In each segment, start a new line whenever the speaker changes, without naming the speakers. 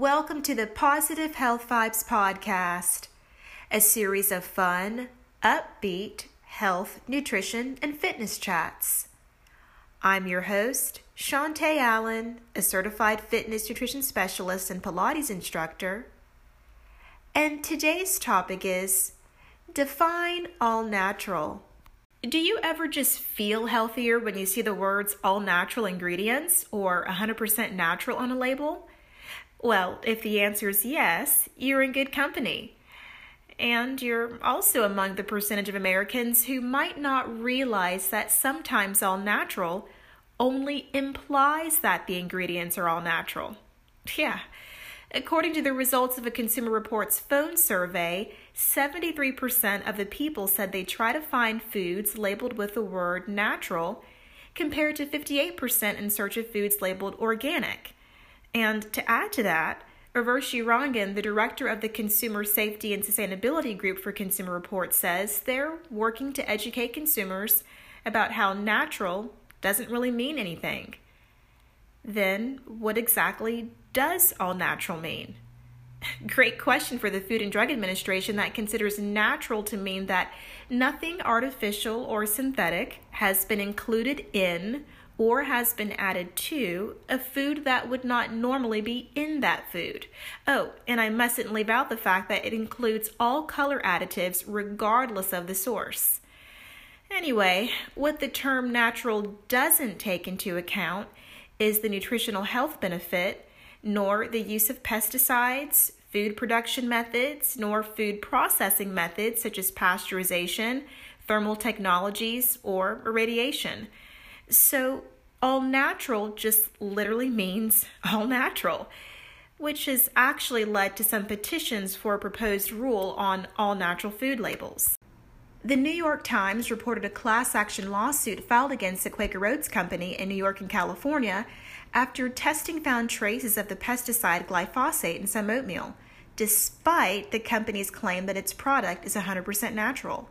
Welcome to the Positive Health Vibes Podcast, a series of fun, upbeat health, nutrition, and fitness chats. I'm your host, Chantay Allen, a certified fitness nutrition specialist and Pilates instructor. And today's topic is Define All Natural. Do you ever just feel healthier when you see the words all natural ingredients or 100% natural on a label? Well, if the answer is yes, you're in good company. And you're also among the percentage of Americans who might not realize that sometimes all natural only implies that the ingredients are all natural. Yeah. According to the results of a Consumer Reports phone survey, 73% of the people said they try to find foods labeled with the word natural, compared to 58% in search of foods labeled organic. And to add to that, Urvashi Rangan, the director of the Consumer Safety and Sustainability Group for Consumer Reports, says they're working to educate consumers about how natural doesn't really mean anything. Then, what exactly does all natural mean? Great question for the Food and Drug Administration that considers natural to mean that nothing artificial or synthetic has been included in or has been added to a food that would not normally be in that food. Oh, and I mustn't leave out the fact that it includes all color additives regardless of the source. Anyway, what the term natural doesn't take into account is the nutritional health benefit, nor the use of pesticides, food production methods, nor food processing methods such as pasteurization, thermal technologies, or irradiation. So, all natural just literally means all natural, which has actually led to some petitions for a proposed rule on all natural food labels. The New York Times reported a class action lawsuit filed against the Quaker Oats Company in New York and California after testing found traces of the pesticide glyphosate in some oatmeal, despite the company's claim that its product is 100% natural.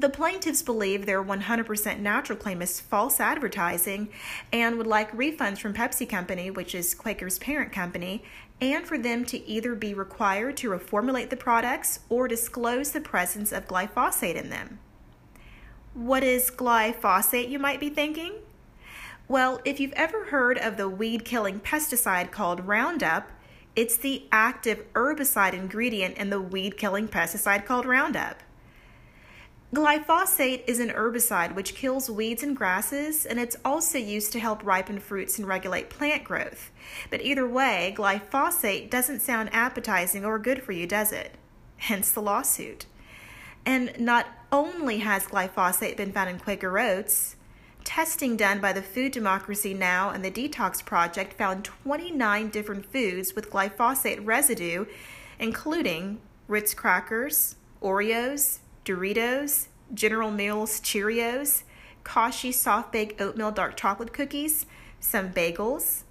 The plaintiffs believe their 100% natural claim is false advertising and would like refunds from Pepsi Company, which is Quaker's parent company, and for them to either be required to reformulate the products or disclose the presence of glyphosate in them. What is glyphosate, you might be thinking? Well, if you've ever heard of the weed killing pesticide called Roundup, it's the active herbicide ingredient in the weed killing pesticide called Roundup. Glyphosate is an herbicide which kills weeds and grasses, and it's also used to help ripen fruits and regulate plant growth. But either way, glyphosate doesn't sound appetizing or good for you, does it? Hence the lawsuit. And not only has glyphosate been found in Quaker oats, testing done by the Food Democracy Now! and the Detox Project found 29 different foods with glyphosate residue, including Ritz crackers, Oreos, Doritos, General Mills Cheerios, Kashi soft baked oatmeal dark chocolate cookies, some bagels,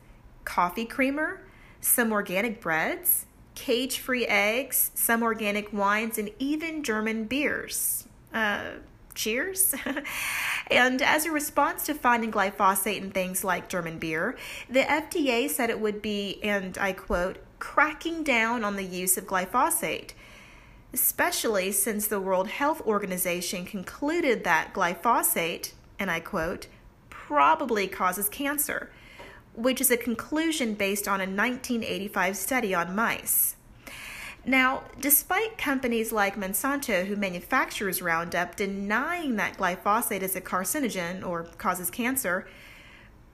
coffee creamer, some organic breads, cage free eggs, some organic wines, and even German beers. Uh, cheers. and as a response to finding glyphosate in things like German beer, the FDA said it would be, and I quote, cracking down on the use of glyphosate especially since the World Health Organization concluded that glyphosate, and I quote, probably causes cancer, which is a conclusion based on a 1985 study on mice. Now, despite companies like Monsanto, who manufactures Roundup, denying that glyphosate is a carcinogen or causes cancer,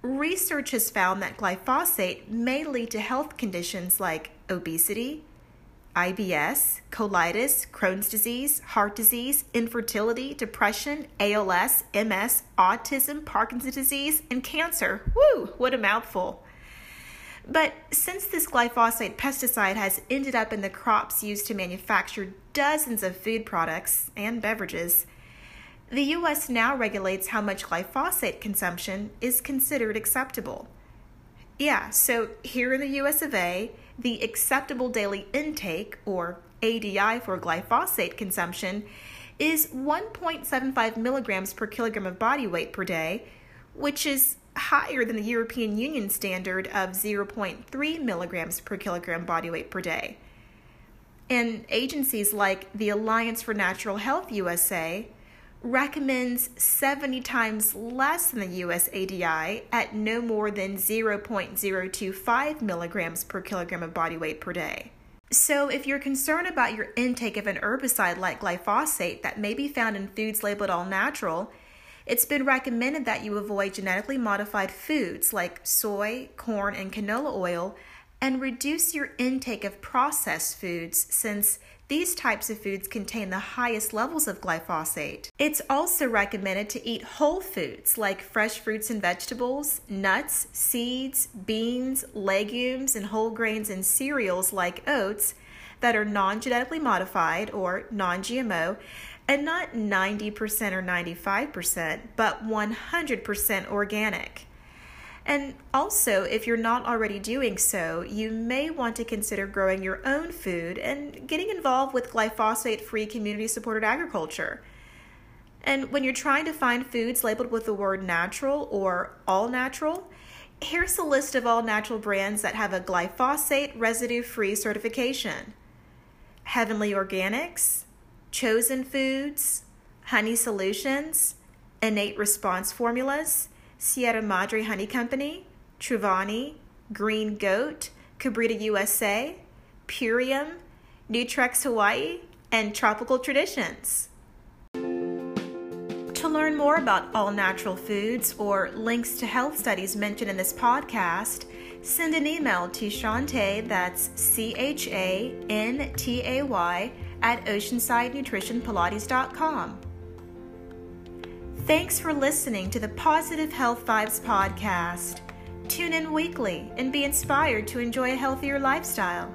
research has found that glyphosate may lead to health conditions like obesity, IBS, colitis, Crohn's disease, heart disease, infertility, depression, ALS, MS, autism, Parkinson's disease, and cancer. Woo, what a mouthful. But since this glyphosate pesticide has ended up in the crops used to manufacture dozens of food products and beverages, the U.S. now regulates how much glyphosate consumption is considered acceptable. Yeah, so here in the US of A, the acceptable daily intake, or ADI for glyphosate consumption, is 1.75 milligrams per kilogram of body weight per day, which is higher than the European Union standard of 0.3 milligrams per kilogram body weight per day. And agencies like the Alliance for Natural Health USA recommends 70 times less than the US ADI at no more than 0.025 milligrams per kilogram of body weight per day. So, if you're concerned about your intake of an herbicide like glyphosate that may be found in foods labeled all natural, it's been recommended that you avoid genetically modified foods like soy, corn, and canola oil and reduce your intake of processed foods since these types of foods contain the highest levels of glyphosate. It's also recommended to eat whole foods like fresh fruits and vegetables, nuts, seeds, beans, legumes, and whole grains and cereals like oats that are non genetically modified or non GMO and not 90% or 95%, but 100% organic. And also, if you're not already doing so, you may want to consider growing your own food and getting involved with glyphosate free community supported agriculture. And when you're trying to find foods labeled with the word natural or all natural, here's a list of all natural brands that have a glyphosate residue free certification Heavenly Organics, Chosen Foods, Honey Solutions, Innate Response Formulas Sierra Madre Honey Company, Truvani, Green Goat, Cabrita USA, Purium, Nutrex Hawaii, and Tropical Traditions. To learn more about all natural foods or links to health studies mentioned in this podcast, send an email to Chantay, that's C H A N T A Y, at oceansidenutritionpilates.com. Thanks for listening to the Positive Health Vibes podcast. Tune in weekly and be inspired to enjoy a healthier lifestyle.